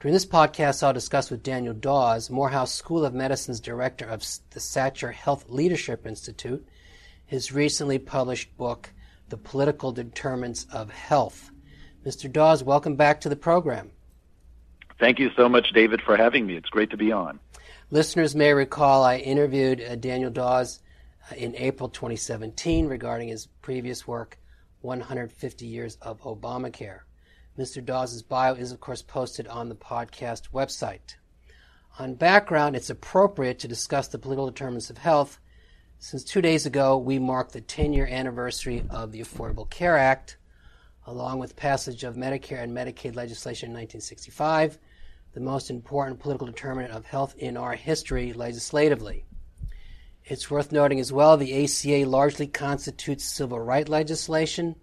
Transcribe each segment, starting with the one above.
During this podcast, I'll discuss with Daniel Dawes, Morehouse School of Medicine's director of the Satcher Health Leadership Institute, his recently published book, The Political Determinants of Health. Mr. Dawes, welcome back to the program. Thank you so much, David, for having me. It's great to be on. Listeners may recall I interviewed uh, Daniel Dawes uh, in April 2017 regarding his previous work, 150 Years of Obamacare. Mr. Dawes' bio is, of course, posted on the podcast website. On background, it's appropriate to discuss the political determinants of health since two days ago we marked the 10 year anniversary of the Affordable Care Act, along with passage of Medicare and Medicaid legislation in 1965, the most important political determinant of health in our history legislatively. It's worth noting as well the ACA largely constitutes civil rights legislation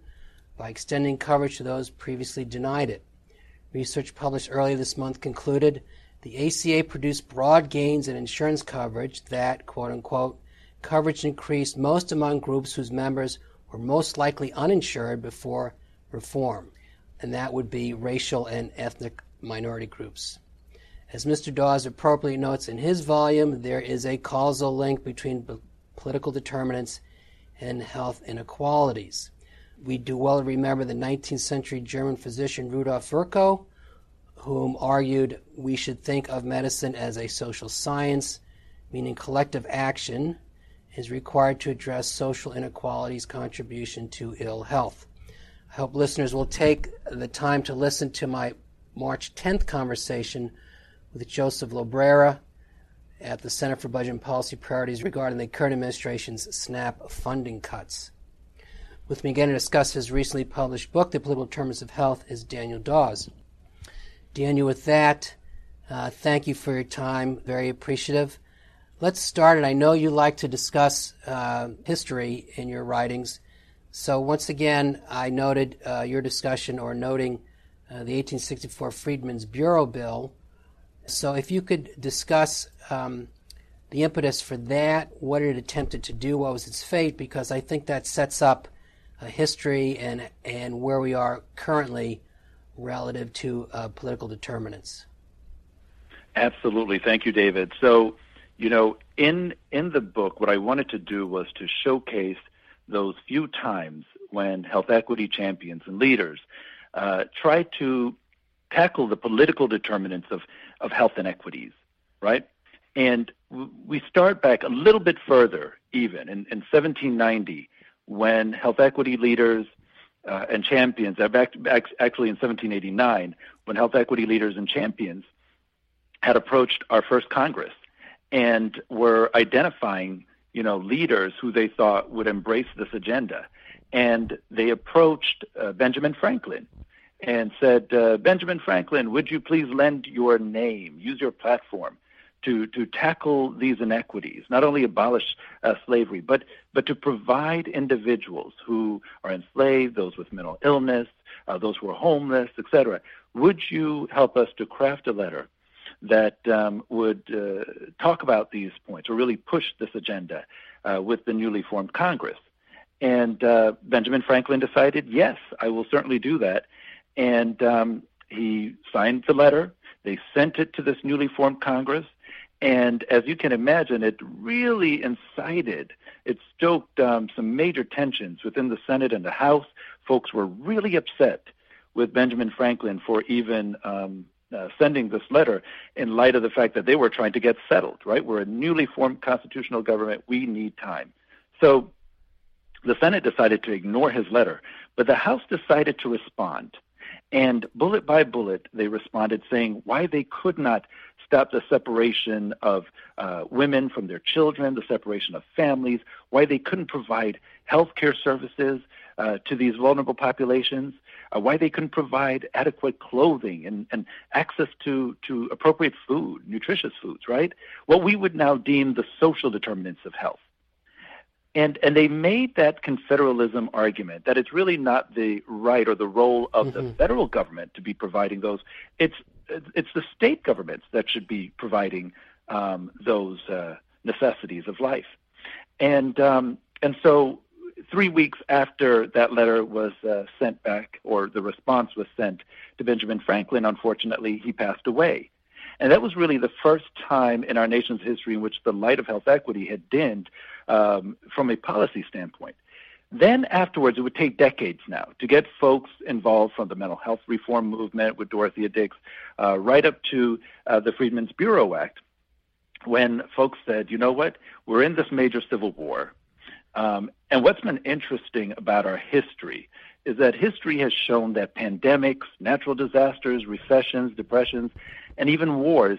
by extending coverage to those previously denied it. Research published earlier this month concluded the ACA produced broad gains in insurance coverage that, quote unquote, coverage increased most among groups whose members were most likely uninsured before reform, and that would be racial and ethnic minority groups. As Mr. Dawes appropriately notes in his volume, there is a causal link between political determinants and health inequalities. We do well to remember the 19th century German physician Rudolf Virchow, whom argued we should think of medicine as a social science, meaning collective action is required to address social inequalities' contribution to ill health. I hope listeners will take the time to listen to my March 10th conversation with Joseph Llobrera at the Center for Budget and Policy Priorities regarding the current administration's SNAP funding cuts. With me again to discuss his recently published book, The Political Determinants of Health, is Daniel Dawes. Daniel, with that, uh, thank you for your time. Very appreciative. Let's start, and I know you like to discuss uh, history in your writings. So, once again, I noted uh, your discussion or noting uh, the 1864 Freedmen's Bureau Bill. So, if you could discuss um, the impetus for that, what it attempted to do, what was its fate, because I think that sets up history and and where we are currently relative to uh, political determinants. Absolutely, thank you, David. So, you know, in in the book, what I wanted to do was to showcase those few times when health equity champions and leaders uh, try to tackle the political determinants of of health inequities, right? And we start back a little bit further, even in, in 1790 when health equity leaders uh, and champions, uh, actually in 1789, when health equity leaders and champions had approached our first Congress and were identifying, you know, leaders who they thought would embrace this agenda. And they approached uh, Benjamin Franklin and said, uh, Benjamin Franklin, would you please lend your name, use your platform to, to tackle these inequities, not only abolish uh, slavery, but, but to provide individuals who are enslaved, those with mental illness, uh, those who are homeless, etc. Would you help us to craft a letter that um, would uh, talk about these points or really push this agenda uh, with the newly formed Congress? And uh, Benjamin Franklin decided, yes, I will certainly do that. And um, he signed the letter. They sent it to this newly formed Congress. And as you can imagine, it really incited, it stoked um, some major tensions within the Senate and the House. Folks were really upset with Benjamin Franklin for even um, uh, sending this letter in light of the fact that they were trying to get settled, right? We're a newly formed constitutional government. We need time. So the Senate decided to ignore his letter, but the House decided to respond. And bullet by bullet, they responded saying why they could not stop the separation of uh, women from their children, the separation of families, why they couldn't provide health care services uh, to these vulnerable populations, uh, why they couldn't provide adequate clothing and, and access to, to appropriate food, nutritious foods, right? What we would now deem the social determinants of health. And, and they made that confederalism argument that it's really not the right or the role of mm-hmm. the federal government to be providing those. It's, it's the state governments that should be providing um, those uh, necessities of life. And, um, and so three weeks after that letter was uh, sent back, or the response was sent to Benjamin Franklin, unfortunately, he passed away. And that was really the first time in our nation's history in which the light of health equity had dimmed um, from a policy standpoint. Then afterwards, it would take decades now to get folks involved from the mental health reform movement with Dorothea Dix, uh, right up to uh, the Freedmen's Bureau Act, when folks said, you know what, we're in this major civil war. Um, and what's been interesting about our history is that history has shown that pandemics, natural disasters, recessions, depressions, and even wars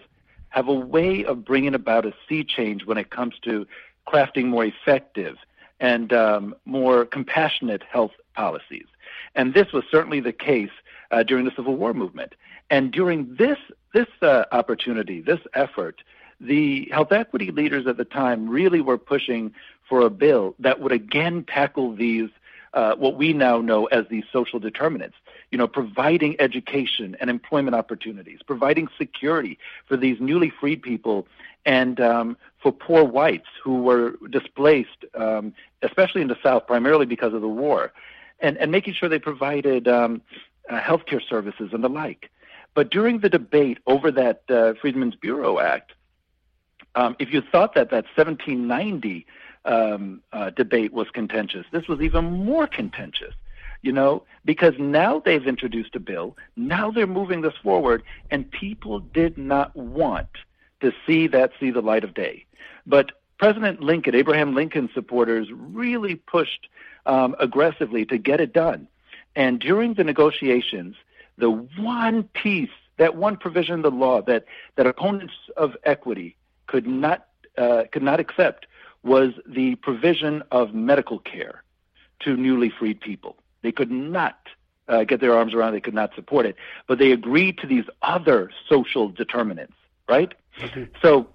have a way of bringing about a sea change when it comes to crafting more effective and um, more compassionate health policies. And this was certainly the case uh, during the Civil War movement. And during this this uh, opportunity, this effort, the health equity leaders at the time really were pushing for a bill that would again tackle these, uh, what we now know as these social determinants. You know, providing education and employment opportunities, providing security for these newly freed people, and um, for poor whites who were displaced, um, especially in the South, primarily because of the war, and, and making sure they provided um, uh, health care services and the like. But during the debate over that uh, Freedmen's Bureau Act, um, if you thought that that 1790 um, uh, debate was contentious. This was even more contentious, you know, because now they've introduced a bill, now they're moving this forward, and people did not want to see that see the light of day. But President Lincoln, Abraham Lincoln supporters really pushed um, aggressively to get it done. And during the negotiations, the one piece, that one provision in the law that, that opponents of equity could not uh, could not accept was the provision of medical care to newly freed people. They could not uh, get their arms around they could not support it, but they agreed to these other social determinants, right? Mm-hmm. So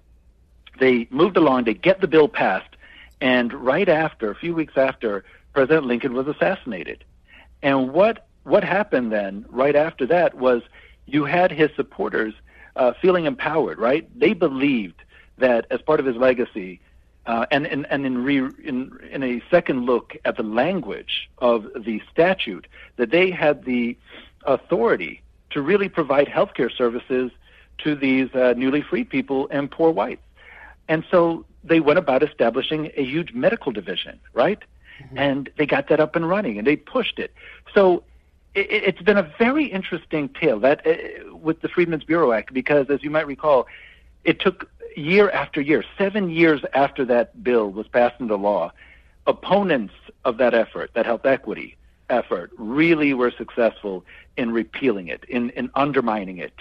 they moved along, they get the bill passed, and right after, a few weeks after, President Lincoln was assassinated. And what what happened then, right after that, was you had his supporters uh, feeling empowered, right? They believed that as part of his legacy, uh, and and, and in, re, in, in a second look at the language of the statute, that they had the authority to really provide healthcare services to these uh, newly freed people and poor whites. And so they went about establishing a huge medical division, right? Mm-hmm. And they got that up and running, and they pushed it. So it, has been a very interesting tale that uh, with the Freedmen's Bureau Act, because as you might recall, it took year after year, seven years after that bill was passed into law, opponents of that effort, that health equity effort, really were successful in repealing it, in, in undermining it,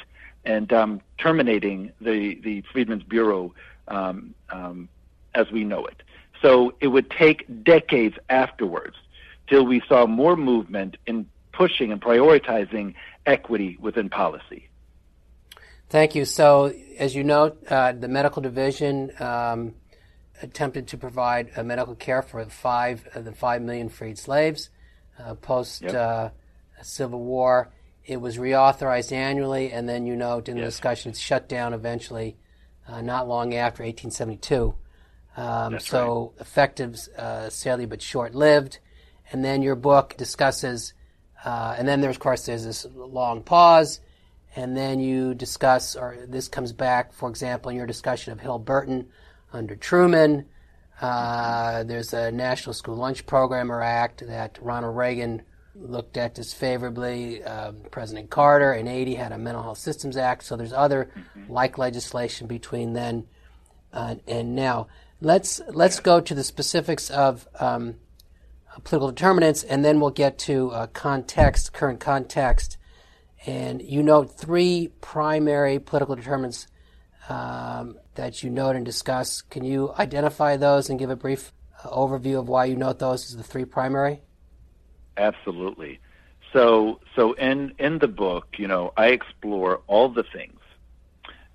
and um, terminating the, the Freedmen's Bureau um, um, as we know it. So it would take decades afterwards till we saw more movement in pushing and prioritizing equity within policy. Thank you. So, as you know, uh, the medical division um, attempted to provide uh, medical care for five uh, the five million freed slaves uh, post yep. Uh, Civil War. It was reauthorized annually, and then you know, in the discussion, it's shut down eventually, uh, not long after 1872. Um, so right. effective, sadly, but short-lived. And then your book discusses, and then there's of course there's this long pause and then you discuss, or this comes back, for example, in your discussion of Hill Burton under Truman. Uh, there's a National School Lunch Program or Act that Ronald Reagan looked at disfavorably. Um, President Carter in 80 had a Mental Health Systems Act. So there's other mm-hmm. like legislation between then uh, and now. Let's let's go to the specifics of um, political determinants, and then we'll get to uh, context, current context, and you note three primary political determinants um, that you note and discuss. Can you identify those and give a brief uh, overview of why you note those as the three primary? Absolutely. So, so in in the book, you know, I explore all the things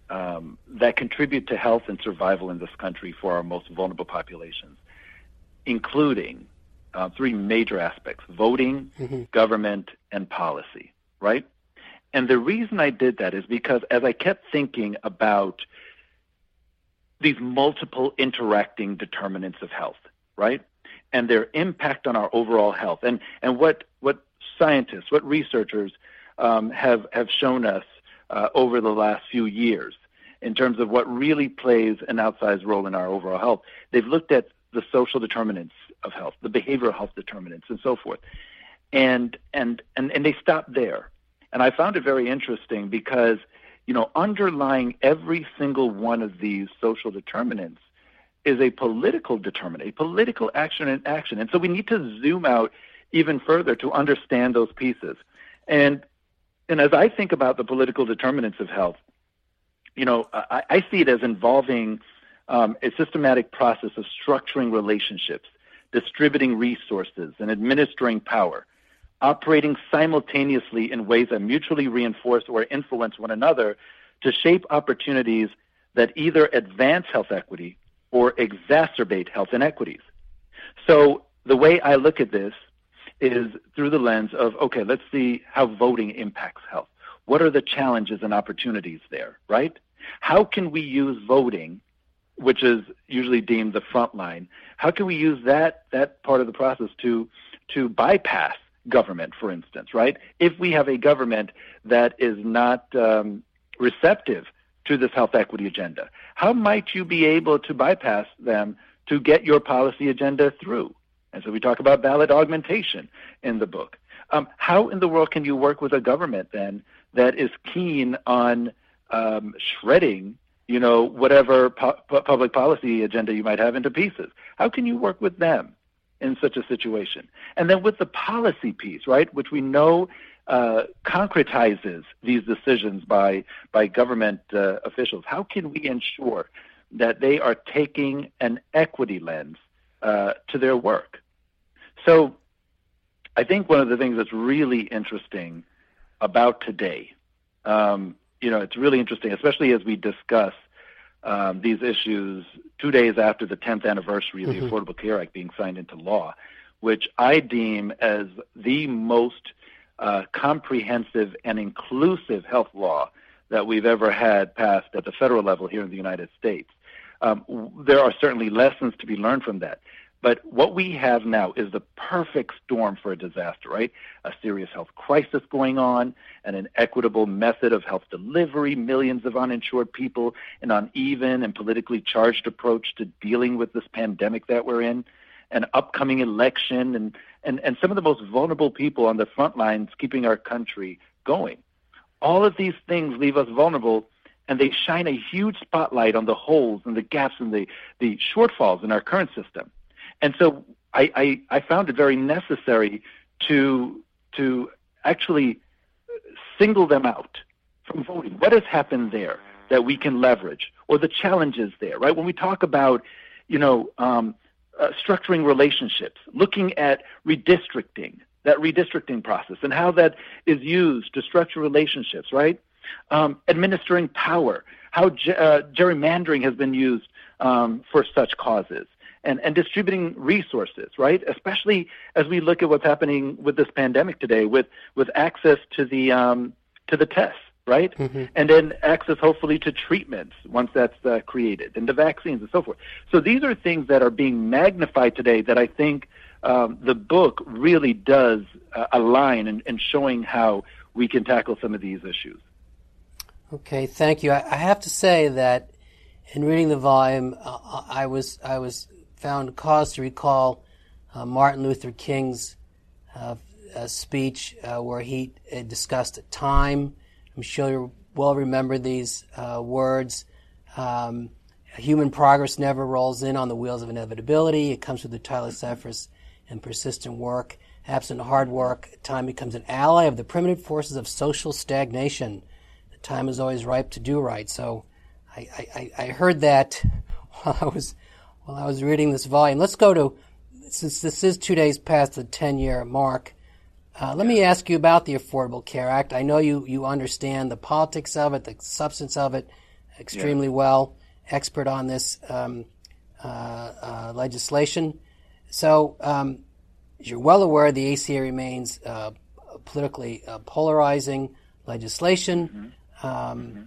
um, that contribute to health and survival in this country for our most vulnerable populations, including uh, three major aspects: voting, mm-hmm. government, and policy. Right. And the reason I did that is because as I kept thinking about these multiple interacting determinants of health, right? And their impact on our overall health. And, and what, what scientists, what researchers um, have, have shown us uh, over the last few years in terms of what really plays an outsized role in our overall health. They've looked at the social determinants of health, the behavioral health determinants, and so forth. And, and, and, and they stopped there. And I found it very interesting because – you know, underlying every single one of these social determinants is a political determinant, a political action and action. And so we need to zoom out even further to understand those pieces. And and as I think about the political determinants of health, you know, I, I see it as involving um, a systematic process of structuring relationships, distributing resources, and administering power operating simultaneously in ways that mutually reinforce or influence one another to shape opportunities that either advance health equity or exacerbate health inequities. So the way I look at this is through the lens of okay, let's see how voting impacts health. What are the challenges and opportunities there, right? How can we use voting, which is usually deemed the front line, how can we use that that part of the process to to bypass government, for instance, right? If we have a government that is not um, receptive to this health equity agenda, how might you be able to bypass them to get your policy agenda through? And so we talk about ballot augmentation in the book. Um, how in the world can you work with a government then that is keen on um, shredding, you know, whatever public policy agenda you might have into pieces? How can you work with them? In such a situation. And then with the policy piece, right, which we know uh, concretizes these decisions by by government uh, officials, how can we ensure that they are taking an equity lens uh, to their work? So, I think one of the things that's really interesting about today, um, you know, it's really interesting, especially as we discuss um, these issues two days after the 10th anniversary of mm-hmm. the Affordable Care Act being signed into law, which I deem as the most uh, comprehensive and inclusive health law that we've ever had passed at the federal level here in the United States. Um, there are certainly lessons to be learned from that. But what we have now is the perfect storm for a disaster, right? A serious health crisis going on, an equitable method of health delivery, millions of uninsured people, an uneven and politically charged approach to dealing with this pandemic that we're in, an upcoming election, and, and, and some of the most vulnerable people on the front lines keeping our country going. All of these things leave us vulnerable and they shine a huge spotlight on the holes and the gaps and the, the shortfalls in our current system. And so I, I, I found it very necessary to to actually single them out from voting. What has happened there that we can leverage, or the challenges there, right? When we talk about, you know, um, uh, structuring relationships, looking at redistricting, that redistricting process, and how that is used to structure relationships, right? Um, administering power, how ge- uh, gerrymandering has been used um, for such causes and, and distributing resources, right? Especially as we look at what's happening with this pandemic today, with with access to the um, to the tests, right? Mm-hmm. And then access, hopefully, to treatments once that's uh, created, and the vaccines and so forth. So these are things that are being magnified today that I think um, the book really does uh, align in, in showing how we can tackle some of these issues. Okay, thank you. I, I have to say that in reading the volume, uh, I was I was found cause to recall uh, Martin Luther King's uh, uh speech uh, where he uh, discussed time. I'm sure you well remember these words. Um, human progress never rolls in on the wheels of inevitability. It comes through the tireless efforts and persistent work. Absent hard work, time becomes an ally of the primitive forces of social stagnation. The time is always ripe to do right. So I, I, I heard that while I was while I was reading this volume. Let's go to, since this is two days past the 10 year mark Uh, let me ask you about the Affordable Care Act. I know you, you understand the politics of it, the substance of it extremely yeah. well, expert on this um, uh, uh, legislation. So, um, as you're well aware, the ACA remains uh, politically uh, polarizing legislation. Mm-hmm. Um, mm-hmm.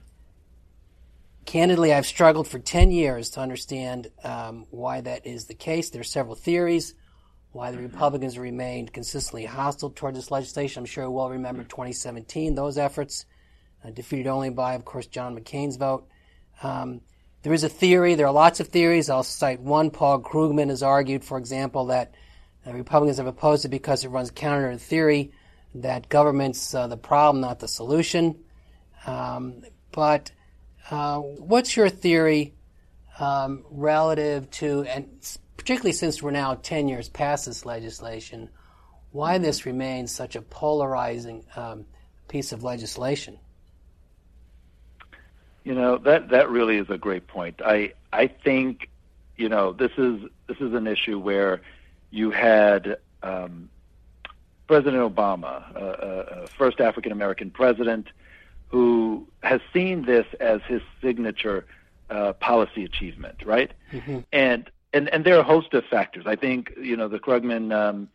Candidly, I've struggled for 10 years to understand um, why that is the case. There are several theories why the Republicans remained consistently hostile toward this legislation. I'm sure you will remember 2017, those efforts, uh, defeated only by, of course, John McCain's vote. Um, there is a theory, there are lots of theories. I'll cite one. Paul Krugman has argued, for example, that uh, Republicans have opposed it because it runs counter to the theory that government's uh, the problem, not the solution. Um, but uh, what's your theory um, relative to, and particularly since we're now 10 years past this legislation, why this remains such a polarizing um, piece of legislation. You know that that really is a great point. I I think you know this is this is an issue where you had um, President Obama, uh, uh, first African American president, who has seen this as his signature uh, policy achievement, right? Mm-hmm. And and and there are a host of factors. I think you know the Krugman um,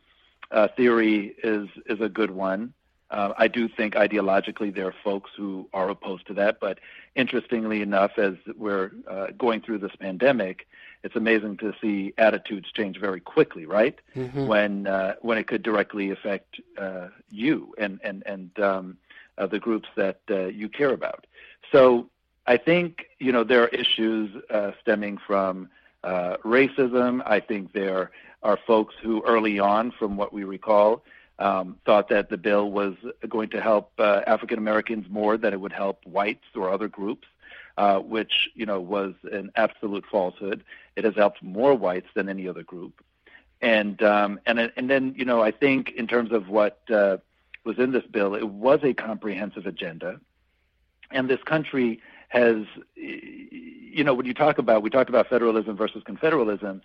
uh, theory is is a good one. Uh, I do think ideologically there are folks who are opposed to that, but interestingly enough, as we're uh, going through this pandemic, it's amazing to see attitudes change very quickly, right? Mm-hmm. When uh, when it could directly affect uh, you and and and um, uh, the groups that uh, you care about. So I think you know there are issues uh, stemming from uh, racism. I think there are folks who, early on, from what we recall, um, thought that the bill was going to help uh, African Americans more than it would help whites or other groups, uh, which you know was an absolute falsehood. It has helped more whites than any other group, and um, and and then you know I think in terms of what uh, was in this bill, it was a comprehensive agenda, and this country has, you know, when you talk about, we talked about federalism versus confederalism.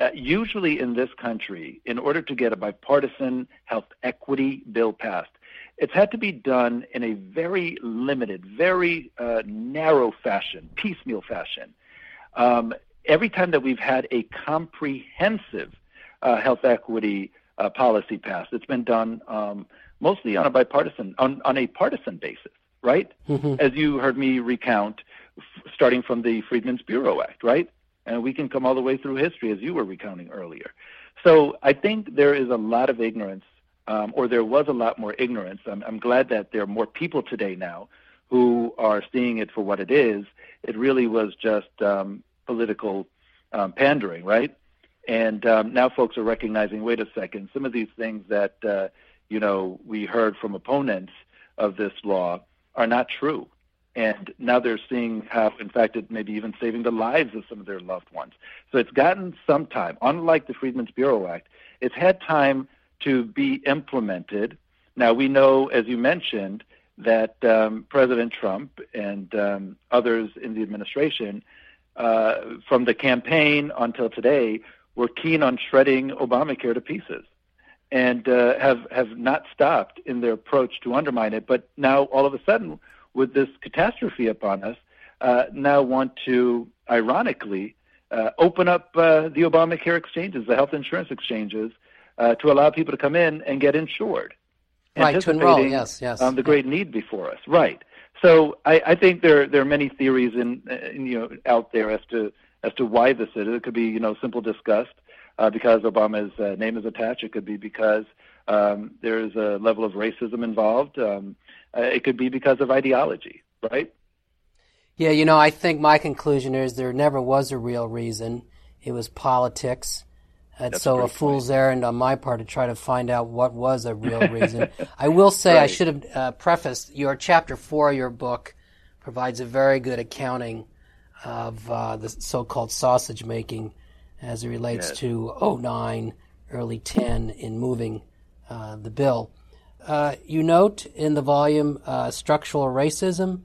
Uh, usually in this country, in order to get a bipartisan health equity bill passed, it's had to be done in a very limited, very uh, narrow fashion, piecemeal fashion. Um, every time that we've had a comprehensive uh, health equity uh, policy passed, it's been done um, mostly on a bipartisan, on, on a partisan basis right? Mm-hmm. As you heard me recount, f- starting from the Freedmen's Bureau Act, right? And we can come all the way through history, as you were recounting earlier. So I think there is a lot of ignorance, um, or there was a lot more ignorance. I'm, I'm glad that there are more people today now who are seeing it for what it is. It really was just um, political um, pandering, right? And um, now folks are recognizing, wait a second, some of these things that uh, you know we heard from opponents of this law are not true. And now they're seeing how, in fact, it may be even saving the lives of some of their loved ones. So it's gotten some time. Unlike the Freedmen's Bureau Act, it's had time to be implemented. Now, we know, as you mentioned, that um, President Trump and um, others in the administration, uh, from the campaign until today, were keen on shredding Obamacare to pieces and uh, have have not stopped in their approach to undermine it. But now, all of a sudden, with this catastrophe upon us, uh, now want to, ironically, uh, open up uh, the Obamacare exchanges, the health insurance exchanges, uh, to allow people to come in and get insured. Right, to enroll, yes, yes. Um, the great need before us, right. So I, I think there there are many theories in, in, you know out there as to as to why this is. It could be you know simple disgust uh, because Obama's uh, name is attached. It could be because um, there's a level of racism involved. Um, uh, it could be because of ideology, right? Yeah, you know, I think my conclusion is there never was a real reason. It was politics. And so a, a fool's point. errand on my part to try to find out what was a real reason. I will say right. I should have uh, prefaced your chapter four of your book provides a very good accounting of uh, the so-called sausage making as it relates yes. to 09, early 10 in moving uh, the bill. Uh, you note in the volume uh, structural racism,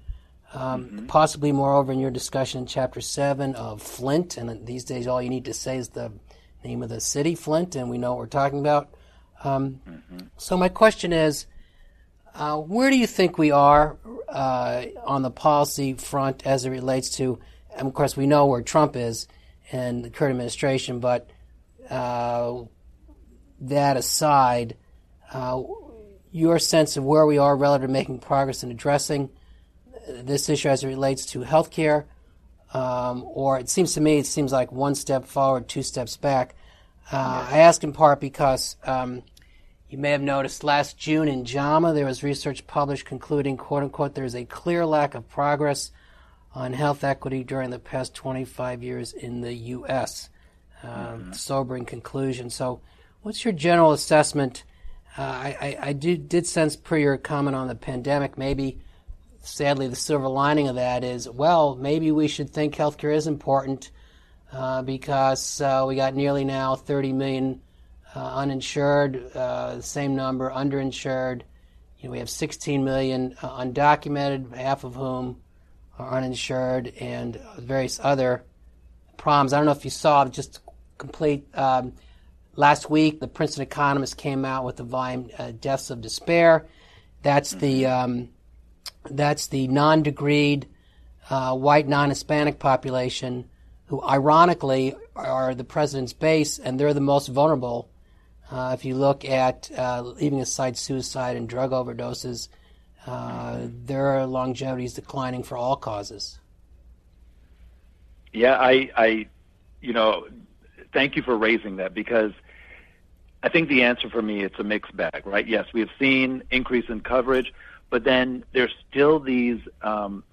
um, mm-hmm. possibly moreover in your discussion in chapter 7 of Flint, and these days all you need to say is the name of the city, Flint, and we know what we're talking about. Um, mm-hmm. So my question is, uh, where do you think we are uh, on the policy front as it relates to? And of course, we know where Trump is and the current administration, but uh, that aside, uh, your sense of where we are relative to making progress in addressing this issue as it relates to healthcare, um, or it seems to me it seems like one step forward, two steps back. Uh, I ask in part because um, you may have noticed last June in JAMA there was research published concluding, quote unquote, there is a clear lack of progress on health equity during the past 25 years in the U.S. Uh, mm-hmm. Sobering conclusion. So, what's your general assessment? Uh, I, I, I did, did sense per your comment on the pandemic, maybe sadly the silver lining of that is, well, maybe we should think healthcare is important uh, because uh, we got nearly now 30 million uh, uninsured, uh, the same number underinsured. You know, we have 16 million uh, undocumented, half of whom uninsured, and various other problems. I don't know if you saw just complete. Um, last week, the Princeton Economist came out with the volume uh, "Deaths of Despair." That's the mm-hmm. um, that's the non-degreed uh, white non-Hispanic population, who ironically are the president's base, and they're the most vulnerable uh, if you look at uh, leaving aside suicide and drug overdoses, uh, their longevity is declining for all causes. Yeah, I, I, you know, thank you for raising that because I think the answer for me it's a mixed bag, right? Yes, we have seen increase in coverage, but then there's still these um,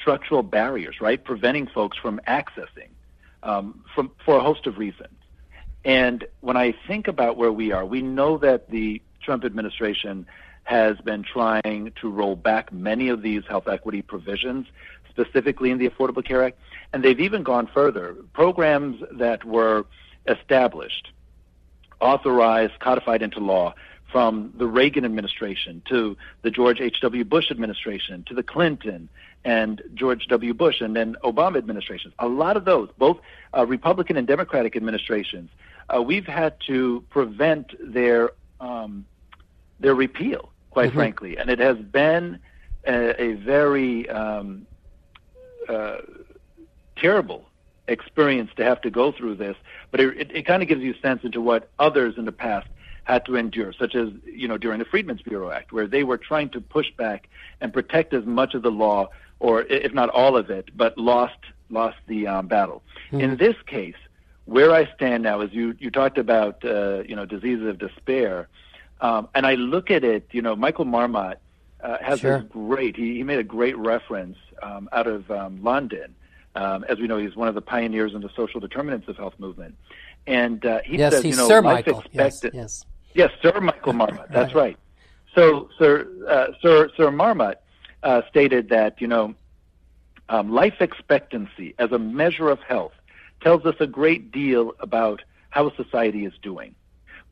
structural barriers, right, preventing folks from accessing um, from for a host of reasons. And when I think about where we are, we know that the Trump administration has been trying to roll back many of these health equity provisions, specifically in the Affordable Care Act. And they've even gone further. Programs that were established, authorized, codified into law from the Reagan administration to the George H.W. Bush administration to the Clinton and George W. Bush and then Obama administrations. A lot of those, both uh, Republican and Democratic administrations, uh, we've had to prevent their um, their repeal, quite mm-hmm. frankly, and it has been a, a very um, uh, terrible experience to have to go through this. But it, it, it kind of gives you a sense into what others in the past had to endure, such as you know during the Freedmen's Bureau Act, where they were trying to push back and protect as much of the law, or if not all of it, but lost lost the um, battle. Mm-hmm. In this case, where I stand now is you you talked about uh, you know diseases of despair, um, and I look at it. You know, Michael Marmot uh, has sure. this great. He, he made a great reference um, out of um, London. Um, as we know, he's one of the pioneers in the social determinants of health movement, and uh, he yes, says, you know, Sir life Michael. expectancy. Yes, yes, yes, Sir Michael Marmot. That's right. right. So, Sir uh, Sir Sir Marmot uh, stated that you know um, life expectancy as a measure of health tells us a great deal about how society is doing.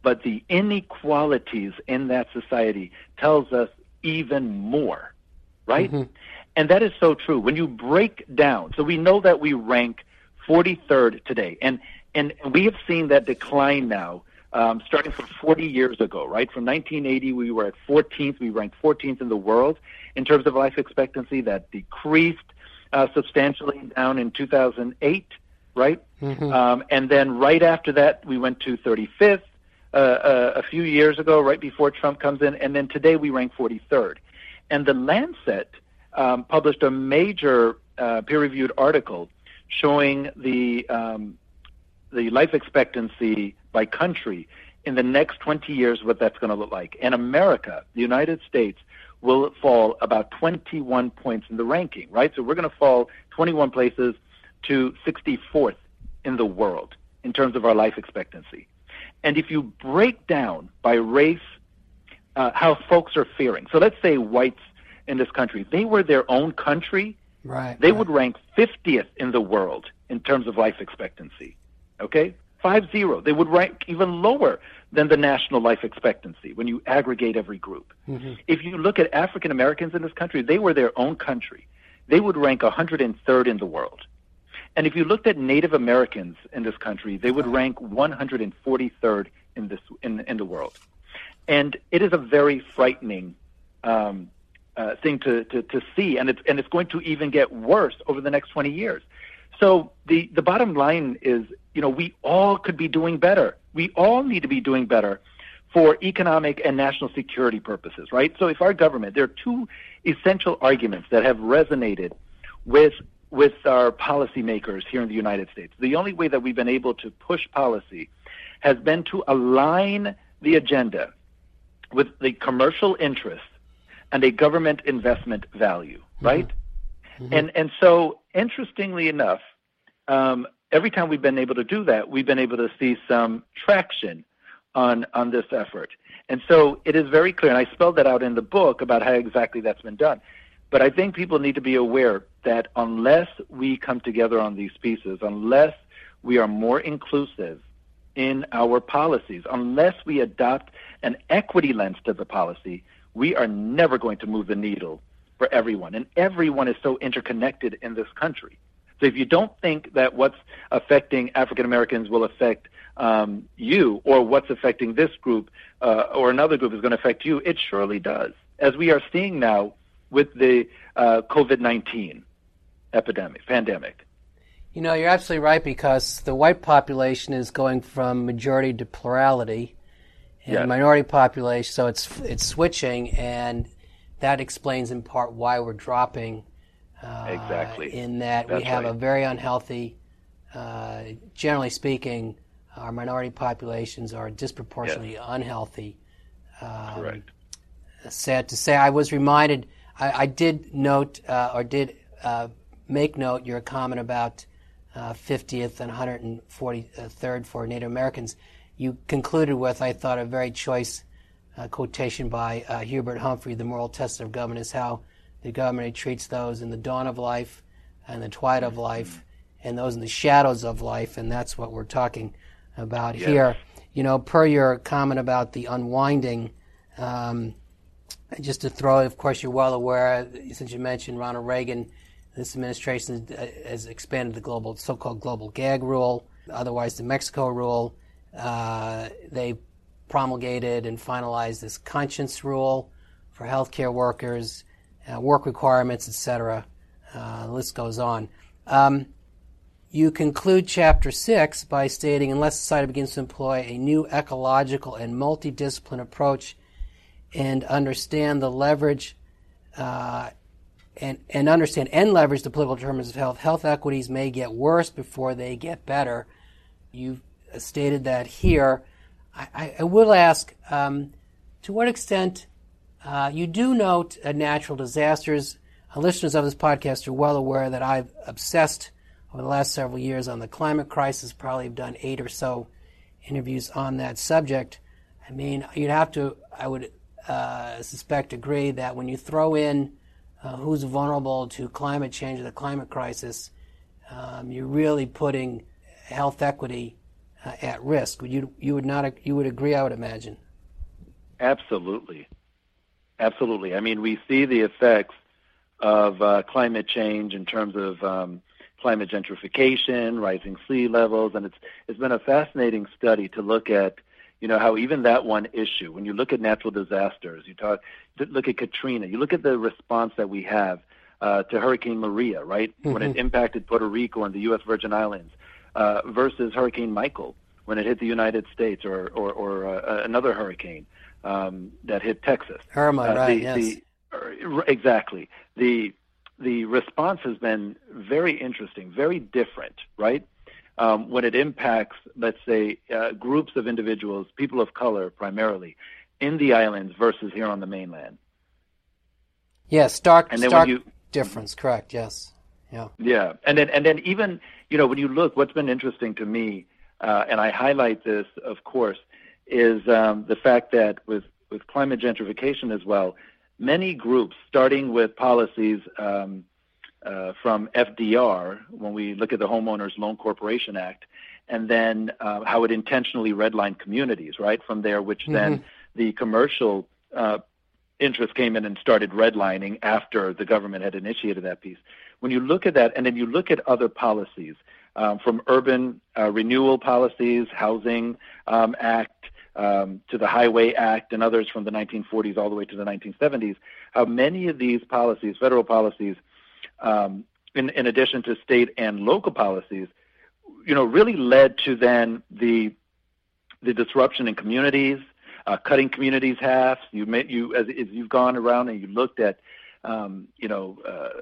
But the inequalities in that society tells us even more, right? Mm-hmm. And that is so true. When you break down, so we know that we rank 43rd today, and and we have seen that decline now, um, starting from 40 years ago, right? From 1980, we were at 14th. We ranked 14th in the world in terms of life expectancy. That decreased uh, substantially down in 2008 right? Mm-hmm. Um, and then right after that, we went to 35th uh, uh, a few years ago, right before Trump comes in, and then today we rank 43rd. And the Lancet um, published a major uh, peer-reviewed article showing the um, the life expectancy by country in the next 20 years, what that's going to look like. And America, the United States, will fall about 21 points in the ranking, right? So we're going to fall 21 places to 64th in the world in terms of our life expectancy. And if you break down by race uh, how folks are fearing, so let's say whites in this country, they were their own country, right? They right. would rank 50th in the world in terms of life expectancy. Okay, five zero. They would rank even lower than the national life expectancy when you aggregate every group. Mm-hmm. If you look at African Americans in this country, they were their own country. They would rank 103rd in the world. And if you looked at Native Americans in this country, they would rank 143rd in this in, in the world. and it is a very frightening um, uh, thing to, to, to see, and it's and it's going to even get worse over the next 20 years. So the the bottom line is, you know, we all could be doing better. We all need to be doing better for economic and national security purposes, right? So if our government, there are two essential arguments that have resonated with with our policymakers here in the United States. The only way that we've been able to push policy has been to align the agenda with the commercial interest and a government investment value, mm-hmm. right? Mm-hmm. And and so interestingly enough, um, every time we've been able to do that, we've been able to see some traction on on this effort. And so it is very clear, and I spelled that out in the book about how exactly that's been done. But I think people need to be aware that unless we come together on these pieces, unless we are more inclusive in our policies, unless we adopt an equity lens to the policy, we are never going to move the needle for everyone. And everyone is so interconnected in this country. So if you don't think that what's affecting African Americans will affect um, you or what's affecting this group uh, or another group is going to affect you, it surely does. As we are seeing now with the uh, COVID 19 epidemic, pandemic. You know, you're absolutely right because the white population is going from majority to plurality and yes. minority population, so it's it's switching, and that explains in part why we're dropping. Uh, exactly. In that That's we have right. a very unhealthy, uh, generally speaking, our minority populations are disproportionately yes. unhealthy. Um, Correct. Sad to say, I was reminded. I, I did note uh, or did uh, make note your comment about 50th uh, and 143rd for Native Americans you concluded with, I thought, a very choice uh, quotation by uh, Hubert Humphrey, The Moral Test of Government is how the government treats those in the dawn of life and the twilight of life and those in the shadows of life, and that's what we're talking about yes. here. You know, per your comment about the unwinding, um, just to throw, of course, you're well aware, since you mentioned Ronald Reagan, this administration has expanded the global, so-called global gag rule, otherwise the Mexico rule. Uh, they promulgated and finalized this conscience rule for healthcare workers, uh, work requirements, etc. Uh, the list goes on. Um, you conclude chapter six by stating, unless society begins to employ a new ecological and multidiscipline approach and understand the leverage uh, and, and understand and leverage the political determinants of health, health equities may get worse before they get better. You've stated that here. I, I will ask um, to what extent uh, you do note uh, natural disasters. Uh, listeners of this podcast are well aware that I've obsessed over the last several years on the climate crisis, probably have done eight or so interviews on that subject. I mean, you'd have to, I would uh, suspect, agree that when you throw in uh, who's vulnerable to climate change or the climate crisis, um, you're really putting health equity uh, at risk. You you would not you would agree, I would imagine. Absolutely, absolutely. I mean, we see the effects of uh, climate change in terms of um, climate gentrification, rising sea levels, and it's it's been a fascinating study to look at. You know how even that one issue, when you look at natural disasters, you talk, look at Katrina, you look at the response that we have uh, to Hurricane Maria, right? Mm-hmm. When it mm-hmm. impacted Puerto Rico and the U.S. Virgin Islands, uh, versus Hurricane Michael when it hit the United States or or, or uh, another hurricane um, that hit Texas. Irma, uh, right? The, yes. The, uh, exactly. The the response has been very interesting, very different, right? Um, when it impacts, let's say, uh, groups of individuals, people of color primarily, in the islands versus here on the mainland. Yes, stark, and then stark you, difference. Correct. Yes. Yeah. Yeah, and then and then even you know when you look, what's been interesting to me, uh, and I highlight this, of course, is um, the fact that with with climate gentrification as well, many groups, starting with policies um, uh, from FDR, when we look at the Homeowners Loan Corporation Act, and then uh, how it intentionally redlined communities, right from there, which mm-hmm. then the commercial uh, interest came in and started redlining after the government had initiated that piece. When you look at that, and then you look at other policies um, from urban uh, renewal policies, housing um, act, um, to the Highway Act and others from the 1940s all the way to the 1970s, how many of these policies, federal policies, um, in, in addition to state and local policies, you know, really led to then the the disruption in communities, uh, cutting communities half. You may, you as, as you've gone around and you looked at, um, you know, uh,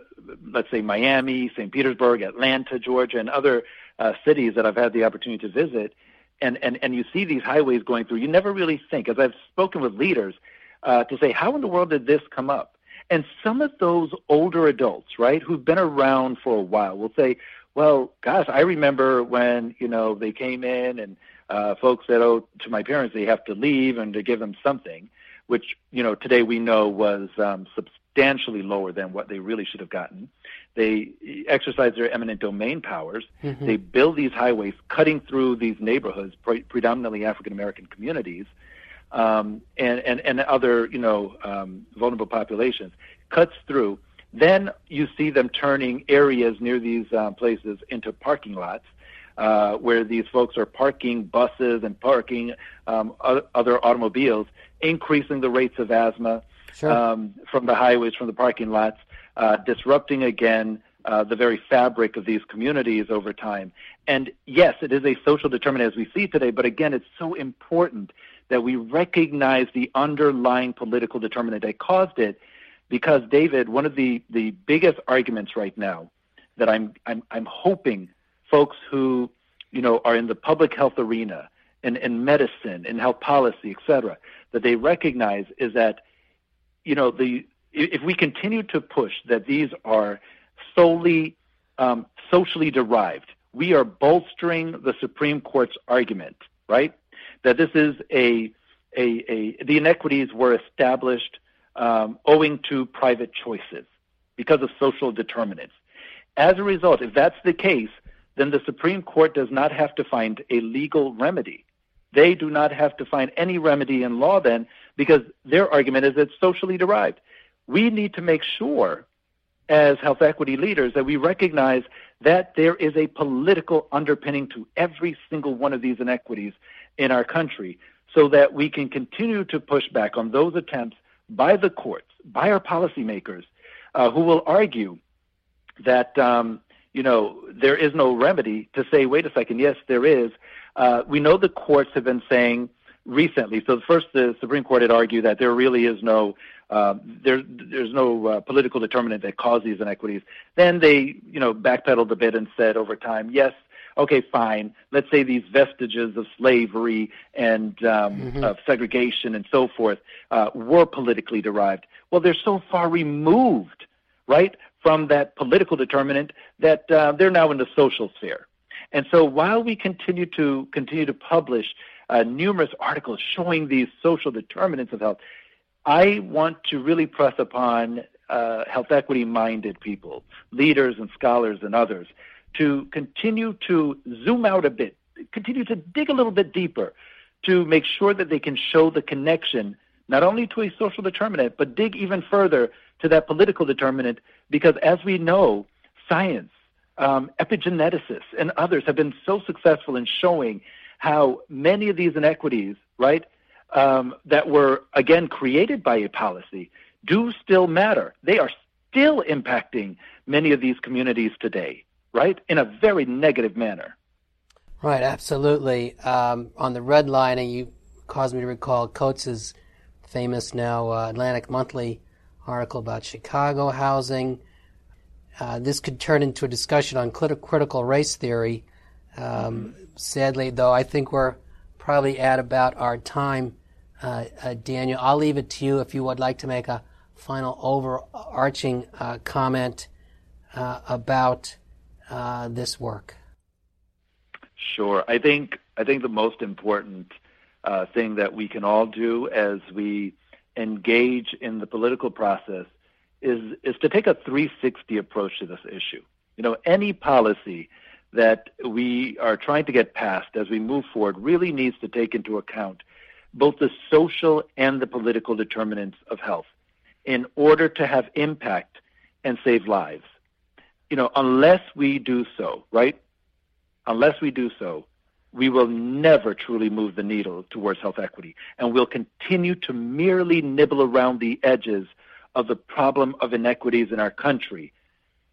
let's say Miami, St. Petersburg, Atlanta, Georgia, and other uh, cities that I've had the opportunity to visit, and and and you see these highways going through. You never really think, as I've spoken with leaders, uh, to say, how in the world did this come up? And some of those older adults, right, who've been around for a while, will say, well, gosh, I remember when you know they came in and uh, folks said, oh, to my parents they have to leave and to give them something, which you know today we know was um, substantially lower than what they really should have gotten. They exercise their eminent domain powers. Mm-hmm. They build these highways cutting through these neighborhoods, pre- predominantly African American communities, um, and, and, and other you know um, vulnerable populations. Cuts through. Then you see them turning areas near these uh, places into parking lots. Uh, where these folks are parking buses and parking um, other automobiles, increasing the rates of asthma sure. um, from the highways, from the parking lots, uh, disrupting again uh, the very fabric of these communities over time. And yes, it is a social determinant as we see today, but again, it's so important that we recognize the underlying political determinant that caused it because David, one of the, the biggest arguments right now that I'm, I'm, I'm hoping folks who, you know, are in the public health arena and in medicine and health policy, et cetera, that they recognize is that, you know, the, if we continue to push that these are solely um, socially derived, we are bolstering the Supreme Court's argument, right? That this is a, a, a the inequities were established um, owing to private choices because of social determinants. As a result, if that's the case, then the Supreme Court does not have to find a legal remedy. They do not have to find any remedy in law then because their argument is it's socially derived we need to make sure as health equity leaders that we recognize that there is a political underpinning to every single one of these inequities in our country so that we can continue to push back on those attempts by the courts, by our policymakers, uh, who will argue that um, you know there is no remedy to say, wait a second, yes, there is. Uh, we know the courts have been saying recently. So first, the Supreme Court had argued that there really is no uh, there, there's no uh, political determinant that causes these inequities. Then they, you know, backpedaled a bit and said over time, yes, okay, fine. Let's say these vestiges of slavery and um, mm-hmm. of segregation and so forth uh, were politically derived. Well, they're so far removed, right, from that political determinant that uh, they're now in the social sphere. And so, while we continue to continue to publish uh, numerous articles showing these social determinants of health, I want to really press upon uh, health equity minded people, leaders and scholars and others, to continue to zoom out a bit, continue to dig a little bit deeper to make sure that they can show the connection not only to a social determinant, but dig even further to that political determinant, because as we know, science, um, epigeneticists, and others have been so successful in showing how many of these inequities, right, um, that were, again, created by a policy do still matter. They are still impacting many of these communities today, right, in a very negative manner. Right, absolutely. Um, on the red line, and you caused me to recall Coates's famous now uh, Atlantic Monthly article about Chicago housing. Uh, this could turn into a discussion on critical race theory. Um, sadly, though, I think we're probably at about our time. Uh, uh, Daniel, I'll leave it to you if you would like to make a final overarching uh, comment uh, about uh, this work. Sure. I think I think the most important uh, thing that we can all do as we engage in the political process is is to take a 360 approach to this issue. You know, any policy that we are trying to get passed as we move forward really needs to take into account both the social and the political determinants of health in order to have impact and save lives. You know, unless we do so, right? Unless we do so, we will never truly move the needle towards health equity. And we'll continue to merely nibble around the edges of the problem of inequities in our country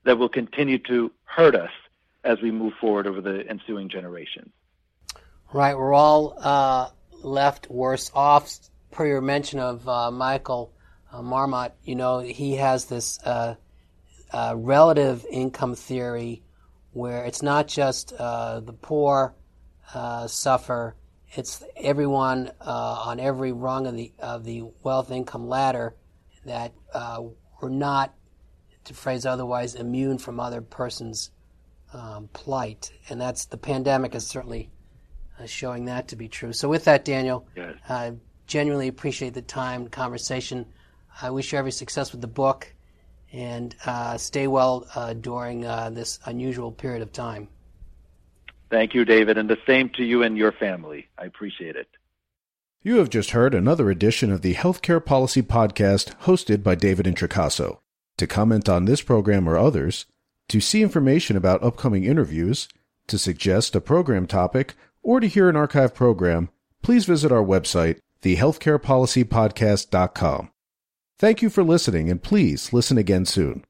that will continue to hurt us as we move forward over the ensuing generations. Right, we're all uh, left worse off. Per your mention of uh, Michael uh, Marmot, you know, he has this uh, uh, relative income theory where it's not just uh, the poor suffer, it's everyone on every rung of the, of the wealth income ladder that we're not, to phrase otherwise, immune from other person's um, plight. And that's the pandemic is certainly uh, showing that to be true. So, with that, Daniel, yes. I genuinely appreciate the time, conversation. I wish you every success with the book and uh, stay well uh, during uh, this unusual period of time. Thank you, David, and the same to you and your family. I appreciate it. You have just heard another edition of the Healthcare Policy Podcast hosted by David Introcaso. To comment on this program or others, to see information about upcoming interviews, to suggest a program topic, or to hear an archive program, please visit our website, thehealthcarepolicypodcast.com. Thank you for listening, and please listen again soon.